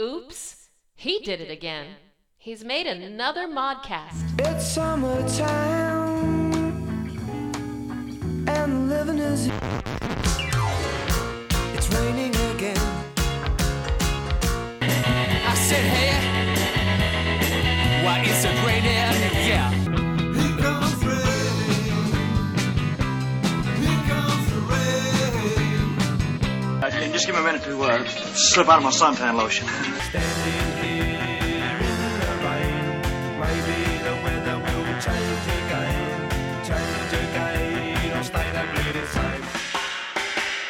Oops, he did it again. He's made another modcast. It's summertime and living is Just give me a minute to uh, slip out of my suntan lotion.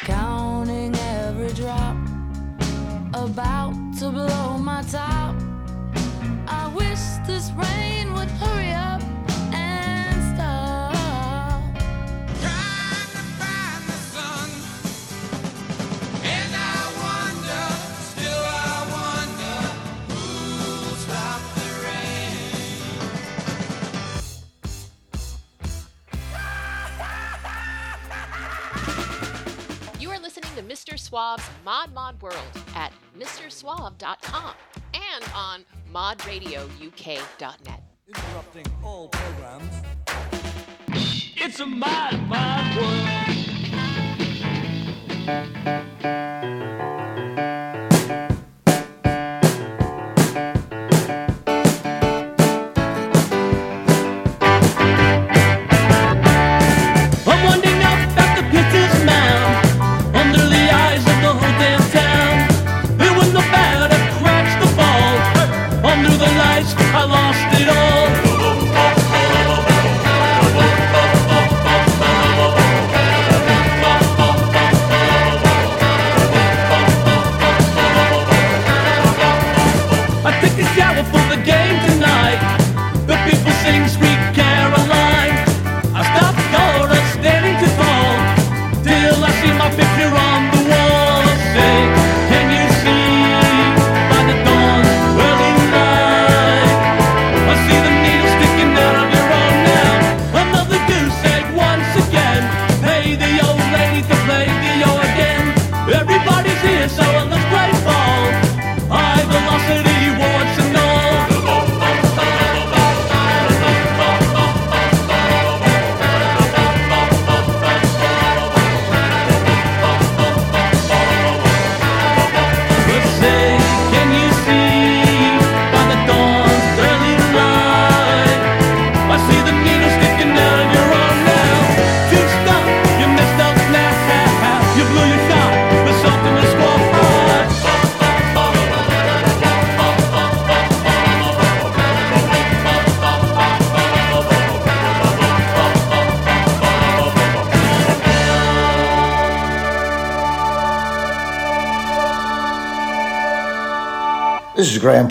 Counting every drop, about to blow my top. I wish this rain to Mr. Suave's Mod Mod World at MrSuave.com and on modradiouk.net. Interrupting all programs. It's a mad, mad world.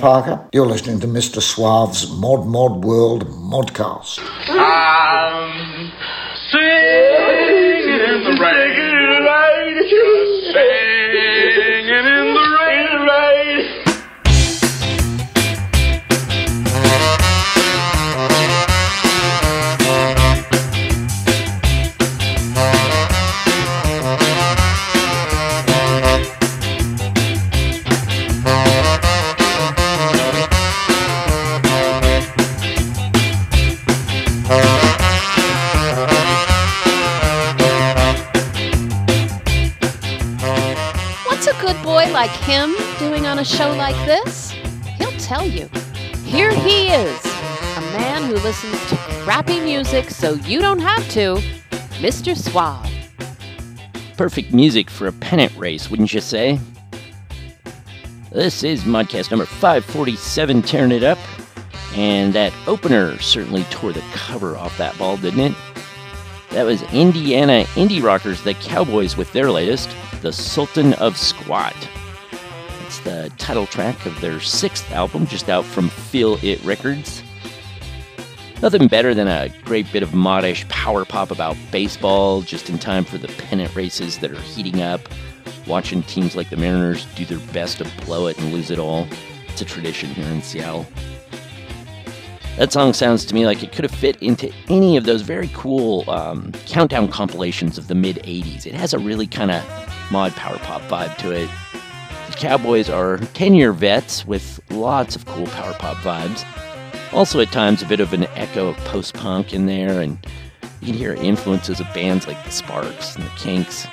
Parker. You're listening to Mr. Suave's Mod Mod World Modcast. Like him doing on a show like this? He'll tell you. Here he is, a man who listens to crappy music so you don't have to, Mr. Suave. Perfect music for a pennant race, wouldn't you say? This is Modcast number 547, tearing it up. And that opener certainly tore the cover off that ball, didn't it? That was Indiana indie rockers, the Cowboys, with their latest, The Sultan of Squat. The title track of their sixth album, just out from Feel It Records. Nothing better than a great bit of modish power pop about baseball, just in time for the pennant races that are heating up. Watching teams like the Mariners do their best to blow it and lose it all. It's a tradition here in Seattle. That song sounds to me like it could have fit into any of those very cool um, countdown compilations of the mid 80s. It has a really kind of mod power pop vibe to it. Cowboys are 10 year vets with lots of cool power pop vibes. Also, at times, a bit of an echo of post punk in there, and you can hear influences of bands like the Sparks and the Kinks.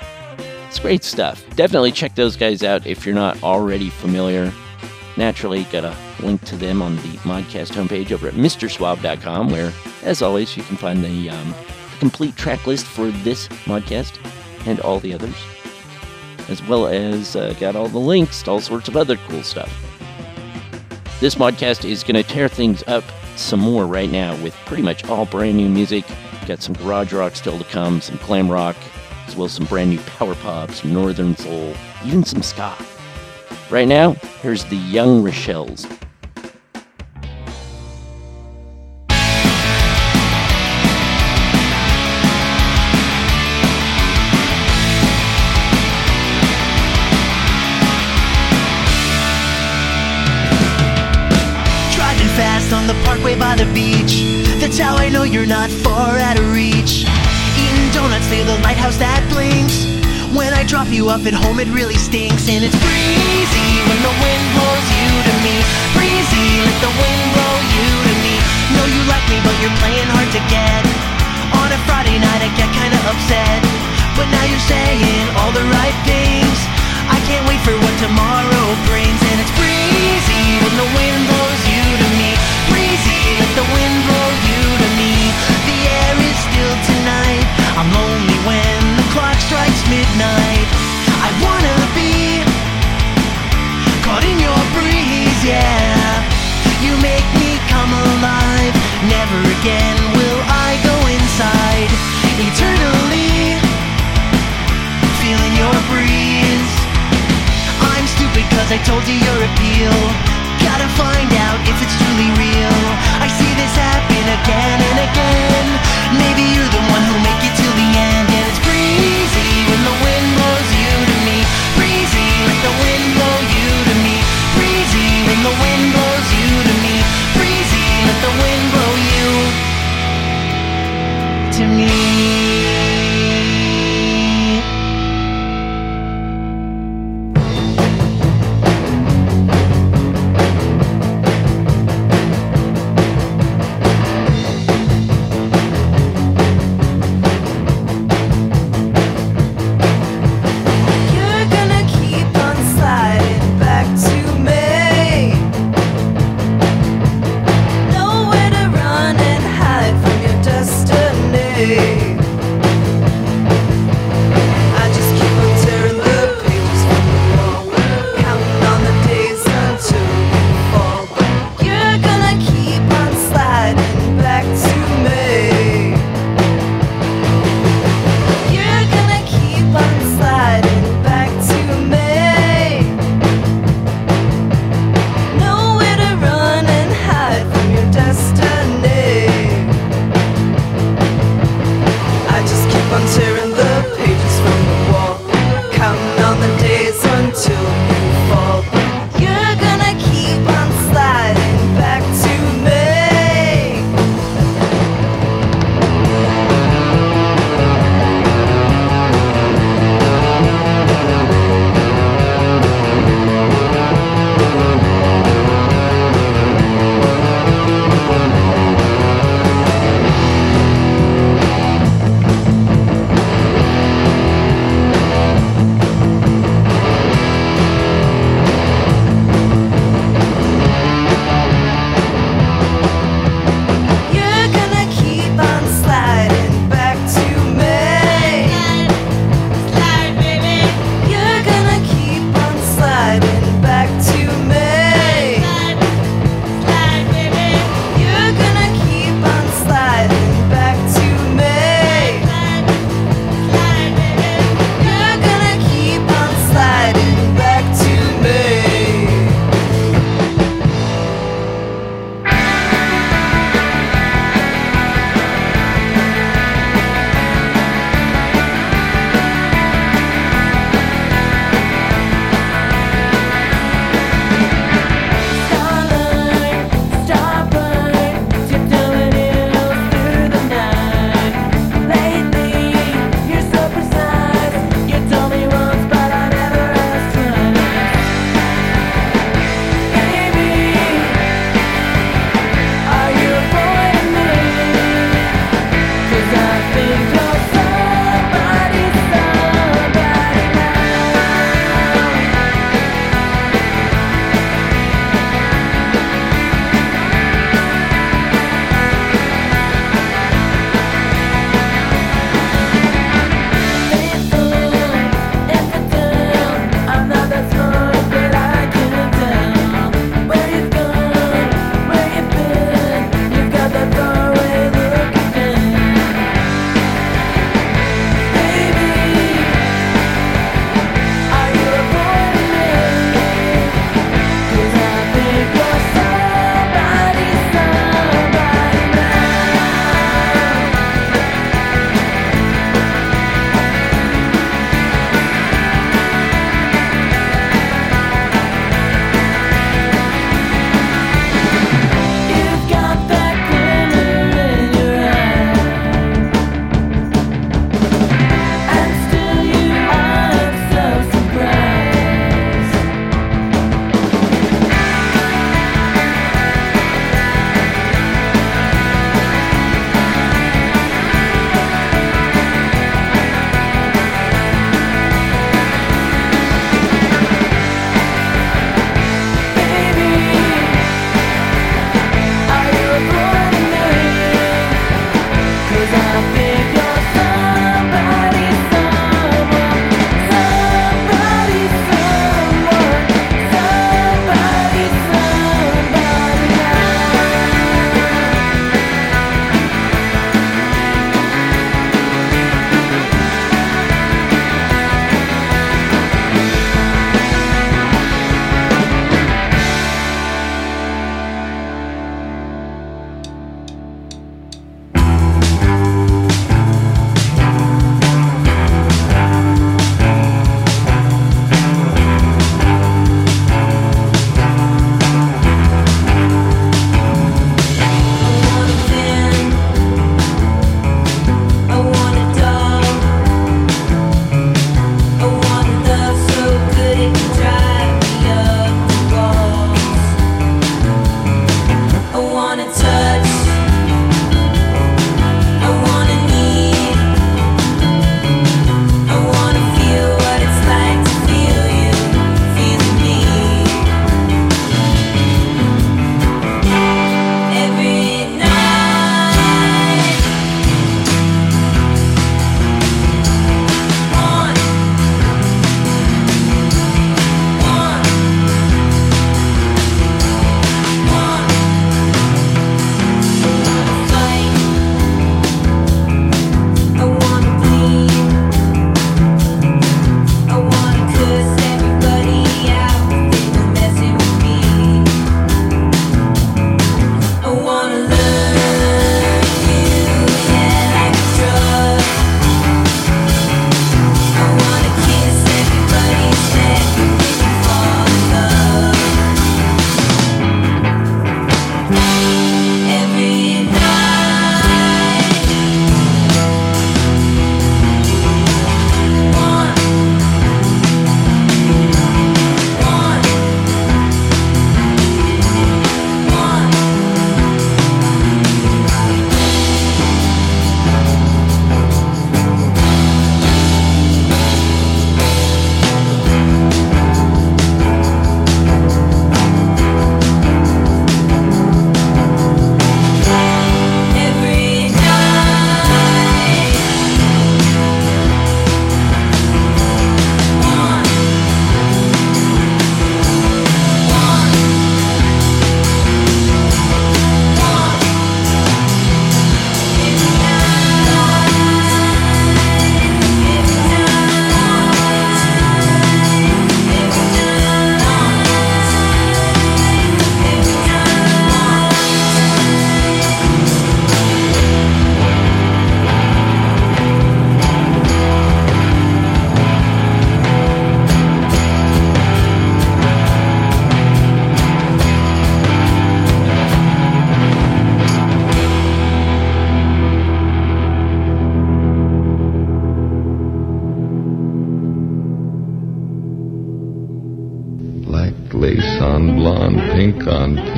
It's great stuff. Definitely check those guys out if you're not already familiar. Naturally, got a link to them on the Modcast homepage over at MrSuave.com, where, as always, you can find the, um, complete track list for this Modcast and all the others, as well as uh, got all the links to all sorts of other cool stuff. This Modcast is going to tear things up some more right now with pretty much all brand new music. Got some garage rock still to come, some glam rock, as well as some brand new power pop, some northern soul, even some ska. Right now, here's the Young Rochelles. By the beach. That's how I know you're not far out of reach. Eating donuts near the lighthouse that blinks. When I drop you off at home, it really stinks. And it's breezy when the wind blows you to me.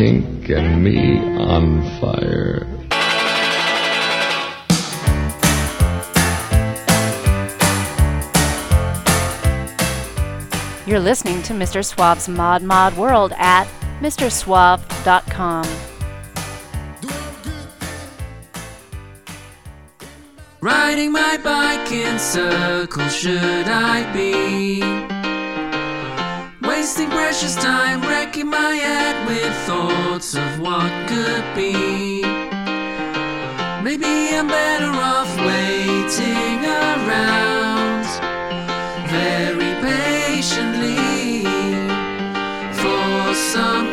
Pink and me on fire. You're listening to Mr. Suave's Mod Mod World at MrSuave.com. Riding my bike in circles, should I be? Wasting precious time, wrecking my head with thoughts of what could be. Maybe I'm better off waiting around very patiently for some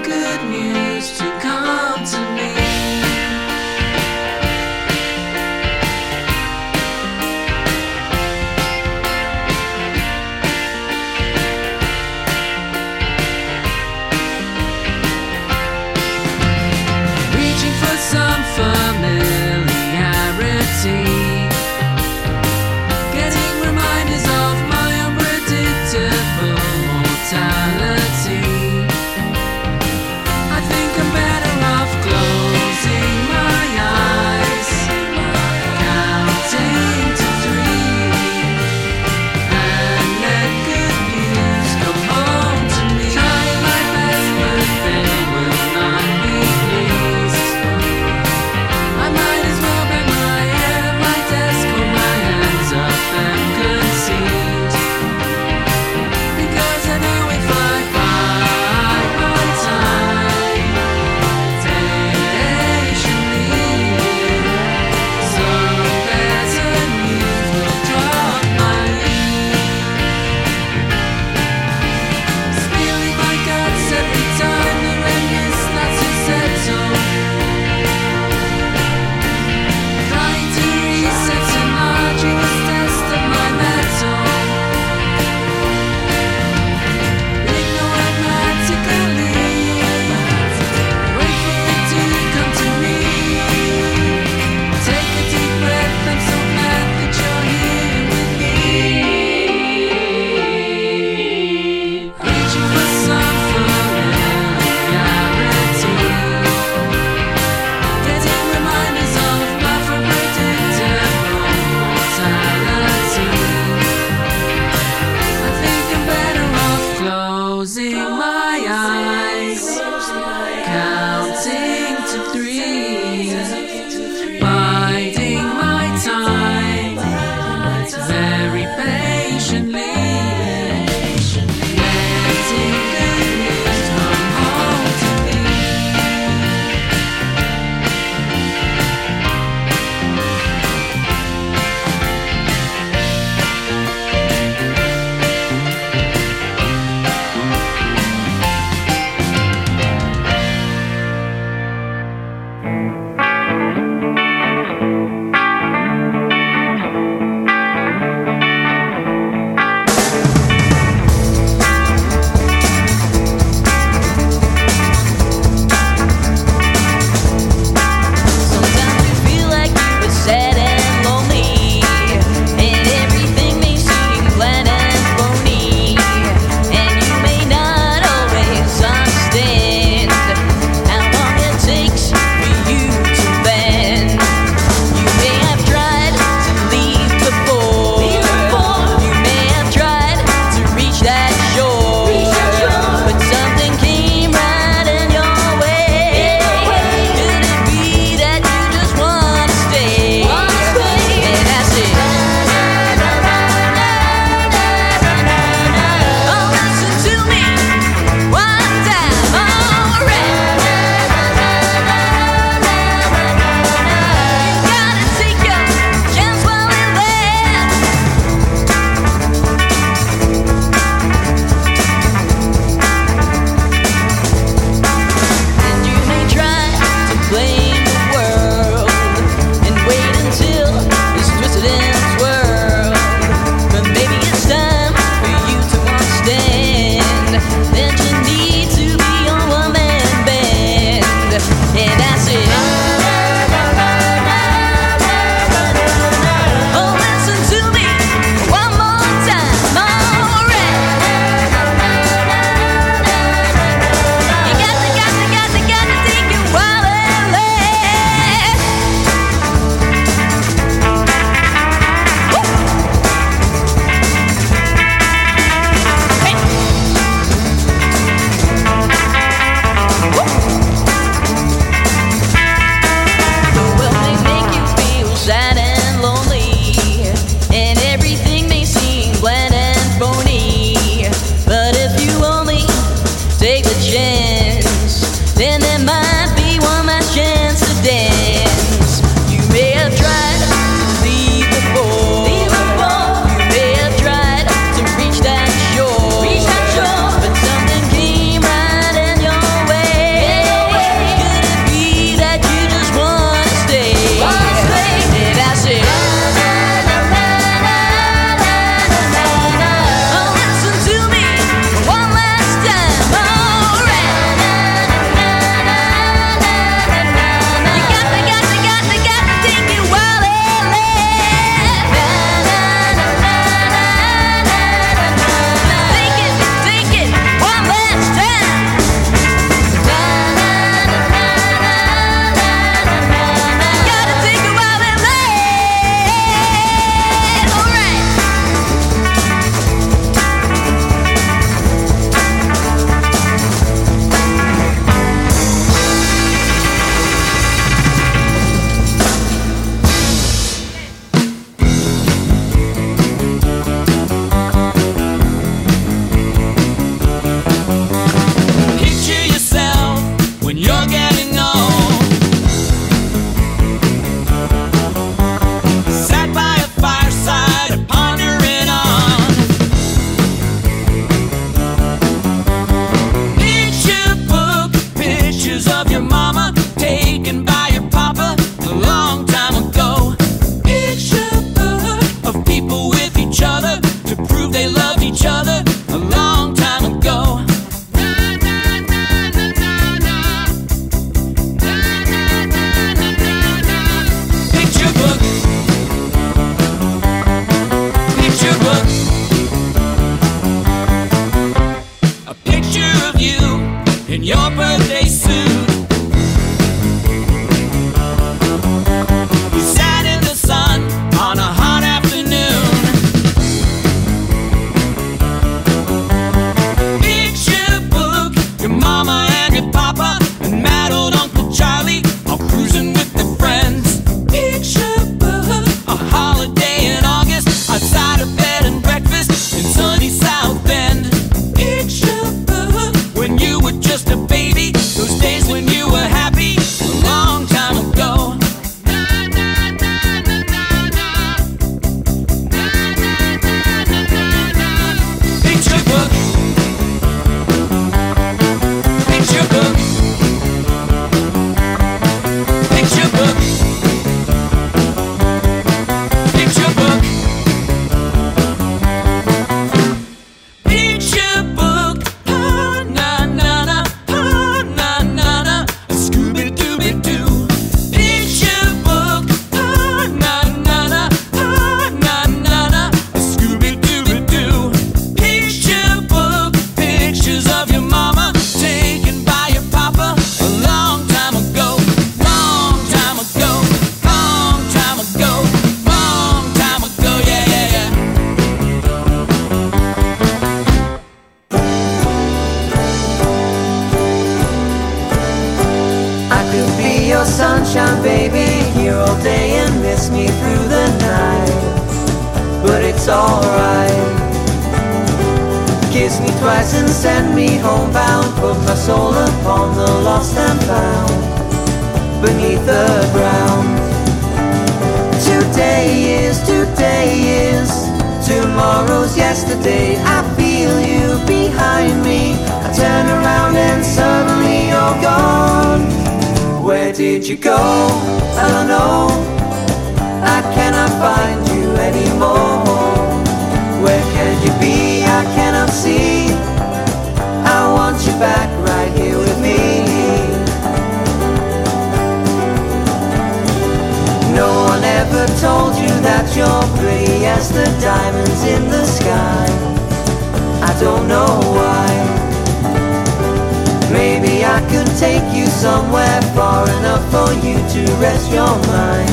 mind.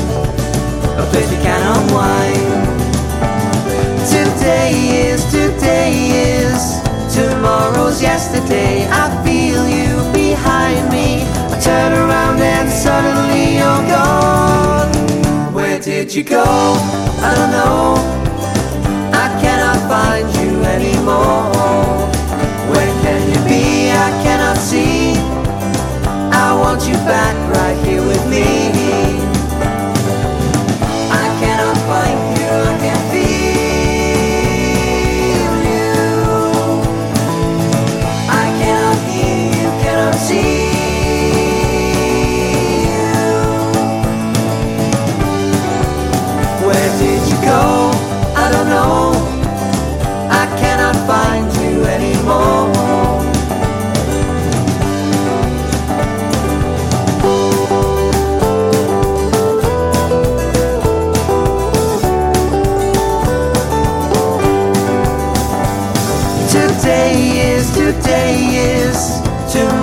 A place we can unwind. Today is, today is, tomorrow's yesterday. I feel you behind me. I turn around and suddenly you're gone. Where did you go? I don't know. I cannot find you anymore. Where can you be? I cannot see. I want you back right here with me.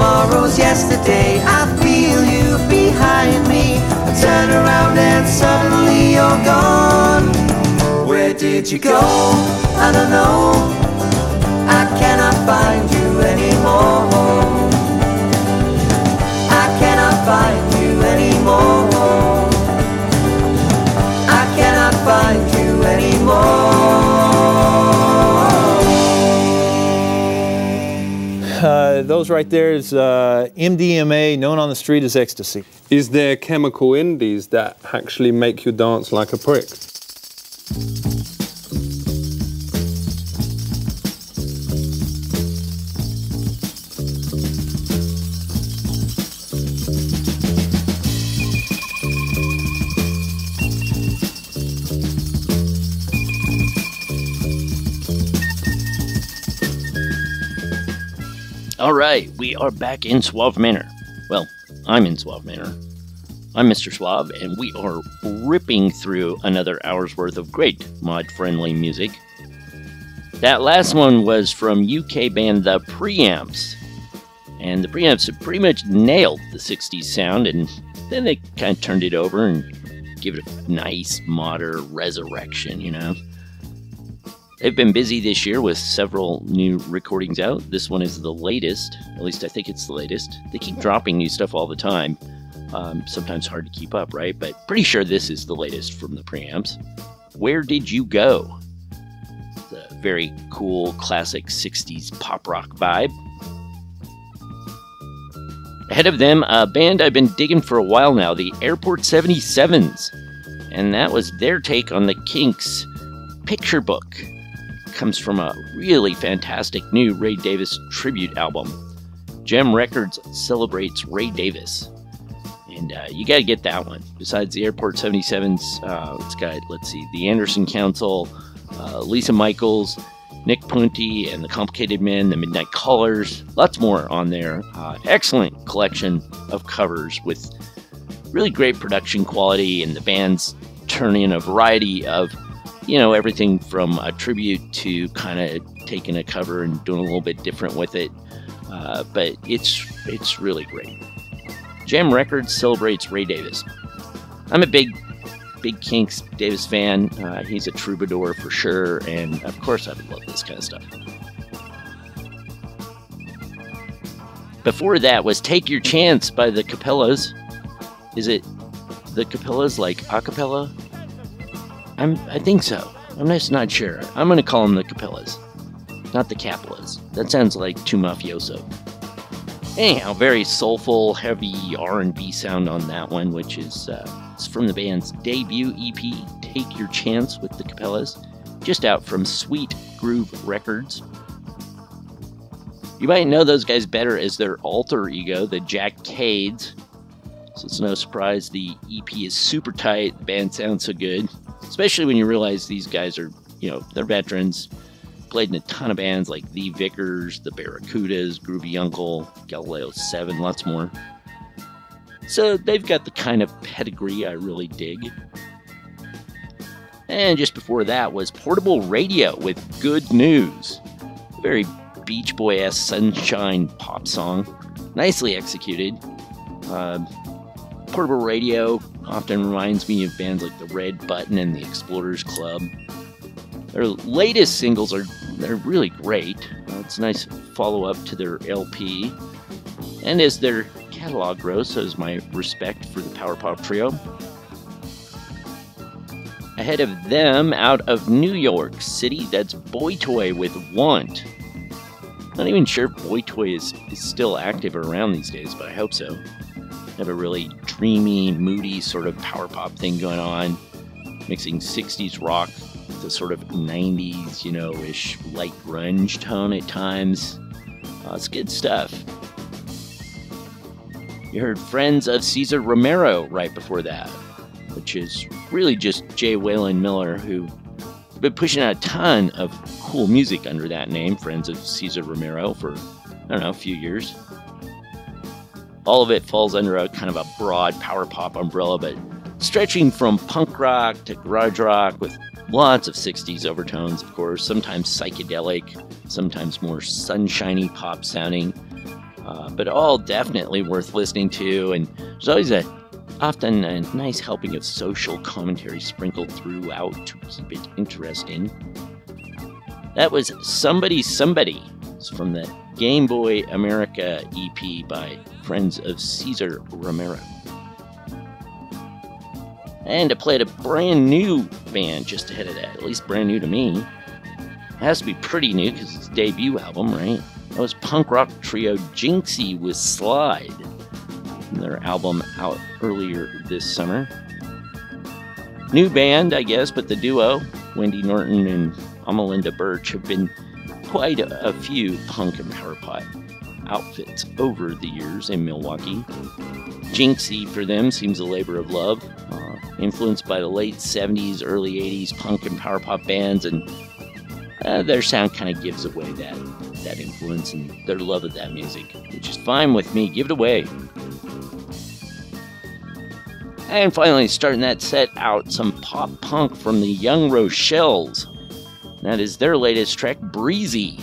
Tomorrow's yesterday. I feel you behind me. I turn around and suddenly you're gone. Where did you go? I don't know. I cannot find you anymore. I cannot find Uh, those right there is uh, MDMA, known on the street as ecstasy. Is there chemical in these that actually make you dance like a prick? All right, we are back in Suave Manor. Well, I'm in Suave Manor. I'm Mr. Suave, and we are ripping through another hour's worth of great mod friendly music. That last one was from UK band The Preamps, And the preamps have pretty much nailed the 60s sound, and then they kind of turned it over and give it a nice, modern resurrection, you know? They've been busy this year with several new recordings out. This one is the latest, at least I think it's the latest. They keep dropping new stuff all the time. Um, sometimes hard to keep up, right? But pretty sure this is the latest from the preamps. Where Did You Go? It's a very cool, classic 60s pop rock vibe. Ahead of them, a band I've been digging for a while now, the Airport 77s. And that was their take on the Kinks' picture book. Comes from a really fantastic new Ray Davies tribute album. JEM Records celebrates Ray Davies. And uh, you got to get that one. Besides the Airport 77s, uh, it's got, let's see, the Anderson Council, uh, Lisa Mychols, Nick Piunti, and the Complicated Men, the Midnight Callers, lots more on there. Uh, excellent collection of covers with really great production quality, and the bands turn in a variety of, you know, everything from a tribute to kind of taking a cover and doing a little bit different with it. Uh, but it's it's really great. Jam Records celebrates Ray Davies. I'm a big, big Kinks Davies fan. Uh, he's a troubadour for sure, and of course, I love this kind of stuff. Before that was Take Your Chance by the Capellas. Is it the Capellas like acapella? I'm, I think so. I'm just not sure. I'm going to call them the Capellas, not the Capellas. That sounds like too mafioso. Anyhow, very soulful, heavy R&B sound on that one, which is uh, from the band's debut EP, "Take Your Chance" with the Capellas, just out from Sweet Groove Records. You might know those guys better as their alter ego, the Jack Cades. So it's no surprise the EP is super tight. The band sounds so good, especially when you realize these guys are, you know, they're veterans played in a ton of bands like The Vickers, The Barracudas, Groovy Uncle, Galileo 7, lots more. So they've got the kind of pedigree I really dig. And just before that was Portable Radio with Good News. A very Beach Boy esque sunshine pop song. Nicely executed. Uh, Portable Radio often reminds me of bands like The Red Button and The Explorers Club. Their latest singles are they're really great. It's a nice follow up to their LP. And as their catalog grows, so is my respect for the Power Pop Trio. Ahead of them, out of New York City, that's Boy Toy with Want. Not even sure if Boy Toy is, is still active around these days, but I hope so. Have a really dreamy, moody sort of power pop thing going on, mixing 60s rock with a sort of 90s, you know, ish light grunge tone at times. Uh, it's good stuff. You heard Friends of Caesar Romero right before that, which is really just Jay Whalen Miller, who been pushing out a ton of cool music under that name, Friends of Caesar Romero, for I don't know, a few years. All of it falls under a kind of a broad power pop umbrella, but stretching from punk rock to garage rock with lots of 60s overtones, of course, sometimes psychedelic, sometimes more sunshiny pop sounding, uh, but all definitely worth listening to. And there's always a often a nice helping of social commentary sprinkled throughout to keep it interesting. That was Somebody Somebody it's from the Game Boy America EP by Friends of Caesar Romero. And I played a brand new band just ahead of that, at least brand new to me. It has to be pretty new because it's debut album, right? That was punk rock trio Jinxie with Slide. Their album out earlier this summer. New band, I guess, but the duo, Wendy Norton and Amalinda Birch, have been quite a, a few punk and power pop outfits over the years in Milwaukee. Jinxie for them seems a labor of love, uh, influenced by the late 70s, early 80s punk and power pop bands, and uh, their sound kind of gives away that that influence and their love of that music, which is fine with me. Give it away. And finally, starting that set out, some pop punk from the Young Rochelles. That is their latest track, Breezy.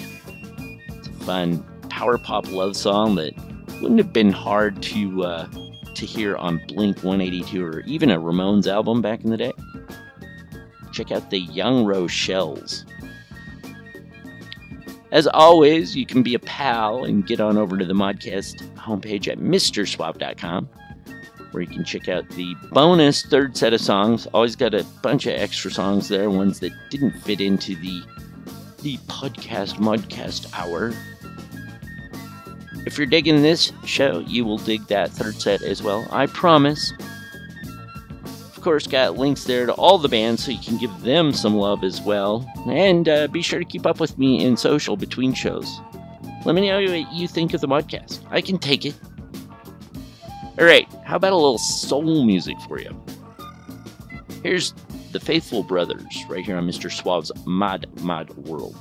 It's a fun power pop love song that wouldn't have been hard to uh, to hear on Blink 182 or even a Ramones album back in the day. Check out the Young Rochelle's. As always, you can be a pal and get on over to the Modcast homepage at MrSuave.com where you can check out the bonus third set of songs. Always got a bunch of extra songs there, ones that didn't fit into the the podcast modcast hour. If you're digging this show, you will dig that third set as well. I promise. Of course, got links there to all the bands so you can give them some love as well. And uh, be sure to keep up with me in social between shows. Let me know what you think of the podcast. I can take it. All right, how about a little soul music for you? Here's the Faithful Brothers right here on Mr. Suave's Mod Mod World.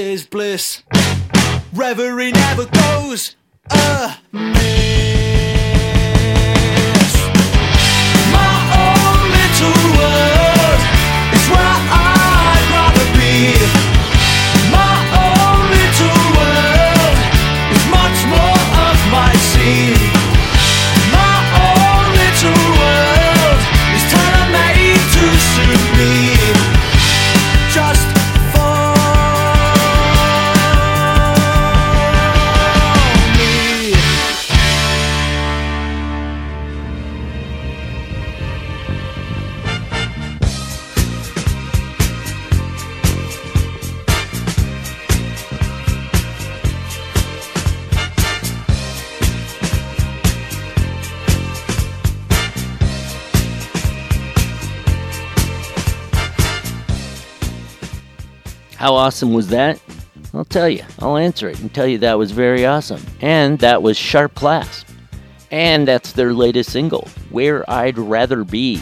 Is bliss. Reverie never goes. My How awesome was that? I'll tell you. I'll answer it and tell you that was very awesome. And that was Sharp Class. And that's their latest single, Where I'd Rather Be.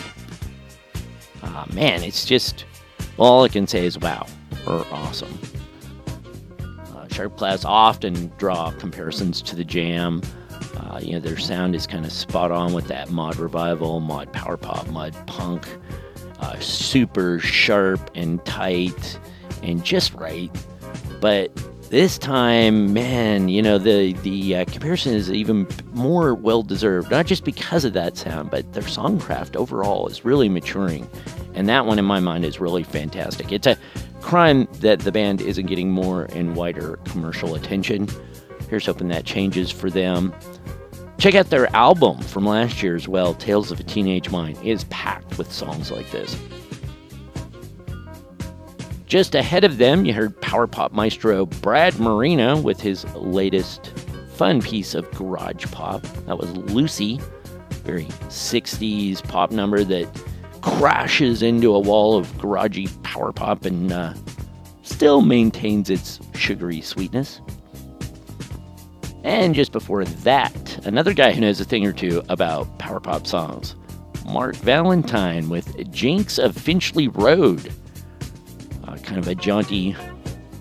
Ah, man, it's just. All I can say is wow, or awesome. Uh, Sharp Class often draw comparisons to the Jam. Uh, you know, their sound is kind of spot on with that mod revival, mod power pop, mod punk. Uh, super sharp and tight and just right. But this time, man, you know the the uh, comparison is even more well deserved. Not just because of that sound, but their songcraft overall is really maturing, and that one in my mind is really fantastic. It's a crime that the band isn't getting more and wider commercial attention. Here's hoping that changes for them. Check out their album from last year as well, Tales of a Teenage Mind. It is packed with songs like this. Just ahead of them, you heard power pop maestro Brad Marino with his latest fun piece of garage pop. That was Lucy, very 60s pop number that crashes into a wall of garagey power pop and uh, still maintains its sugary sweetness. And just before that, another guy who knows a thing or two about power pop songs, Mark Valentine with Jinx of Finchley Road. Kind of a jaunty,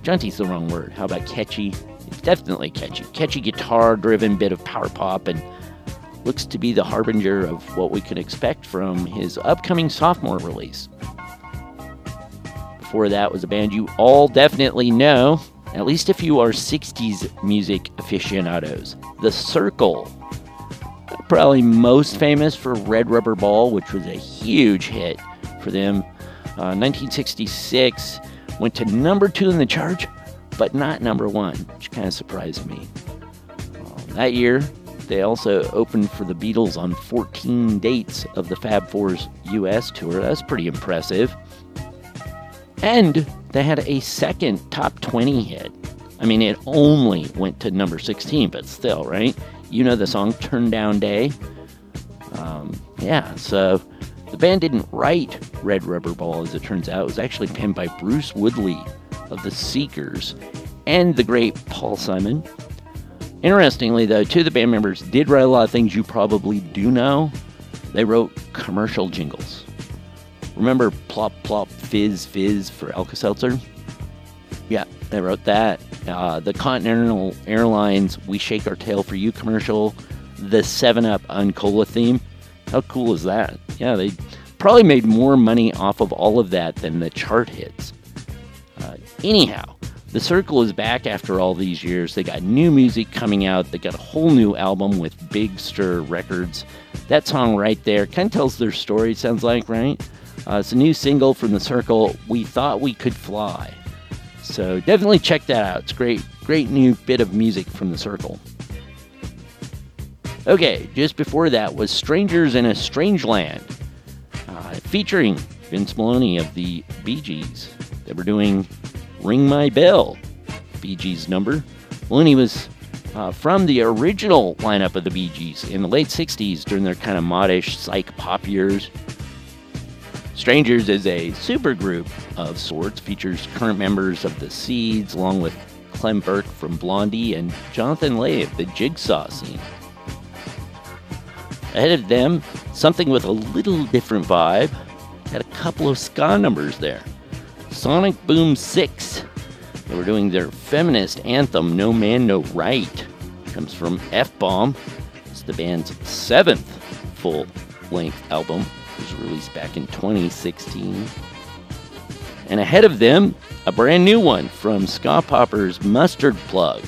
jaunty's the wrong word. How about catchy? It's definitely catchy. Catchy guitar driven bit of power pop and looks to be the harbinger of what we can expect from his upcoming sophomore release. Before that was a band you all definitely know, at least if you are 60s music aficionados The Cyrkle. Probably most famous for Red Rubber Ball, which was a huge hit for them. Uh, 1966 went to number two in the chart, but not number one, which kind of surprised me. Uh, that year, they also opened for the Beatles on 14 dates of the Fab Four's US tour. That's pretty impressive. And they had a second top 20 hit. I mean, it only went to number 16, but still, right? You know the song Turn Down Day? Um, yeah, so the band didn't write Red Rubber Ball, as it turns out. It was actually penned by Bruce Woodley of the Seekers and the great Paul Simon. Interestingly, though, two of the band members did write a lot of things you probably do know. They wrote commercial jingles. Remember Plop Plop Fizz Fizz for Alka Seltzer? Yeah, they wrote that. Uh, the Continental Airlines We Shake Our Tail for You commercial. The 7 Up Uncola theme. How cool is that? Yeah, they probably made more money off of all of that than the chart hits. Uh, anyhow, the Cyrkle is back after all these years. They got new music coming out. They got a whole new album with Big Stir Records. That song right there kind of tells their story, sounds like, right? Uh, it's a new single from the Cyrkle, We Thought We Could Fly. So definitely check that out. It's great, great new bit of music from the Cyrkle. Okay, just before that was Strangers in a Strange Land, uh, featuring Vince Melouney of the Bee Gees. They were doing Ring My Bell, Bee Gees number. Melouney was uh, from the original lineup of the Bee Gees in the late 60s during their kind of modish psych pop years. Strangers is a supergroup of sorts, features current members of the Seeds, along with Clem Burke from Blondie and Jonathan Lea of the Jigsaw Seen. Ahead of them, something with a little different vibe, had a couple of ska numbers there. Sonic Boom 6. They were doing their feminist anthem, No Man, No Right. Comes from F Bomb. It's the band's seventh full length album. It was released back in 2016. And ahead of them, a brand new one from Ska Popper's Mustard Plug.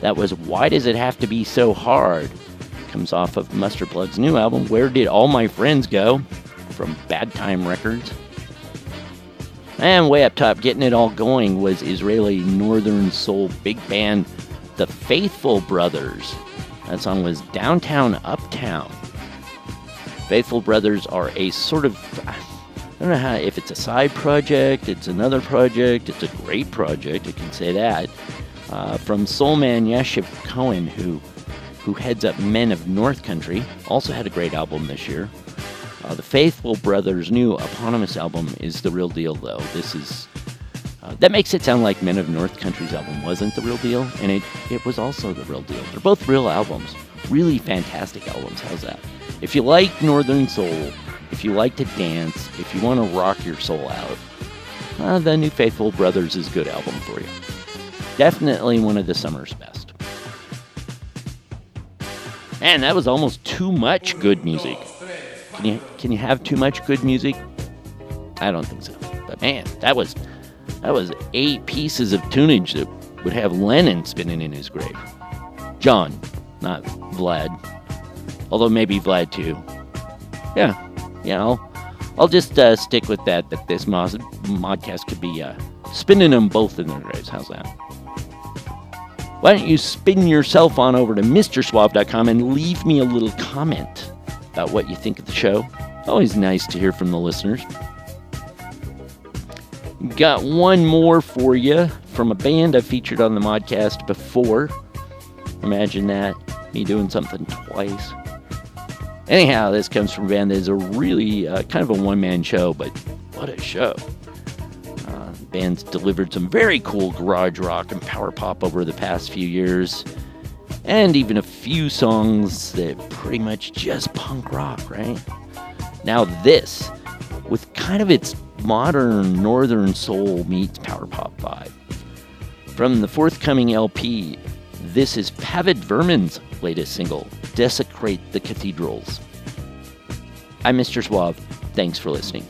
That was Why Does It Have to Be So Hard? Comes off of Mustard new album, Where Did All My Friends Go? from Bad Time Records. And way up top, getting it all going, was Israeli Northern Soul big band The Faithful Brothers. That song was Downtown Uptown. Faithful Brothers are a sort of I don't know how if it's a side project, it's another project, it's a great project, I can say that. Uh, from soul man Yashiv Cohen, who who heads up Men of North Country, also had a great album this year. Uh, the Faithful Brothers' new eponymous album is the real deal, though. This is uh, that makes it sound like Men of North Country's album wasn't the real deal, and it it was also the real deal. They're both real albums, really fantastic albums. How's that? If you like Northern Soul, if you like to dance, if you want to rock your soul out, uh, the new Faithful Brothers is a good album for you. Definitely one of the summer's best. And that was almost too much good music. Can you can you have too much good music? I don't think so. But man, that was that was eight pieces of tunage that would have Lennon spinning in his grave. John, not Vlad. Although maybe Vlad too. Yeah, yeah. I'll I'll just uh, stick with that. That this mod- modcast could be uh, spinning them both in their graves. How's that? Why don't you spin yourself on over to MrSuave.com and leave me a little comment about what you think of the show? Always nice to hear from the listeners. Got one more for you from a band I featured on the modcast before. Imagine that, me doing something twice. Anyhow, this comes from a band that is a really uh, kind of a one man show, but what a show. Band's delivered some very cool garage rock and power pop over the past few years, and even a few songs that pretty much just punk rock, right? Now, this, with kind of its modern northern soul meets power pop vibe. From the forthcoming LP, this is Pavid Vermin's latest single, Desecrate the Cathedrals. I'm Mr. Suave. Thanks for listening.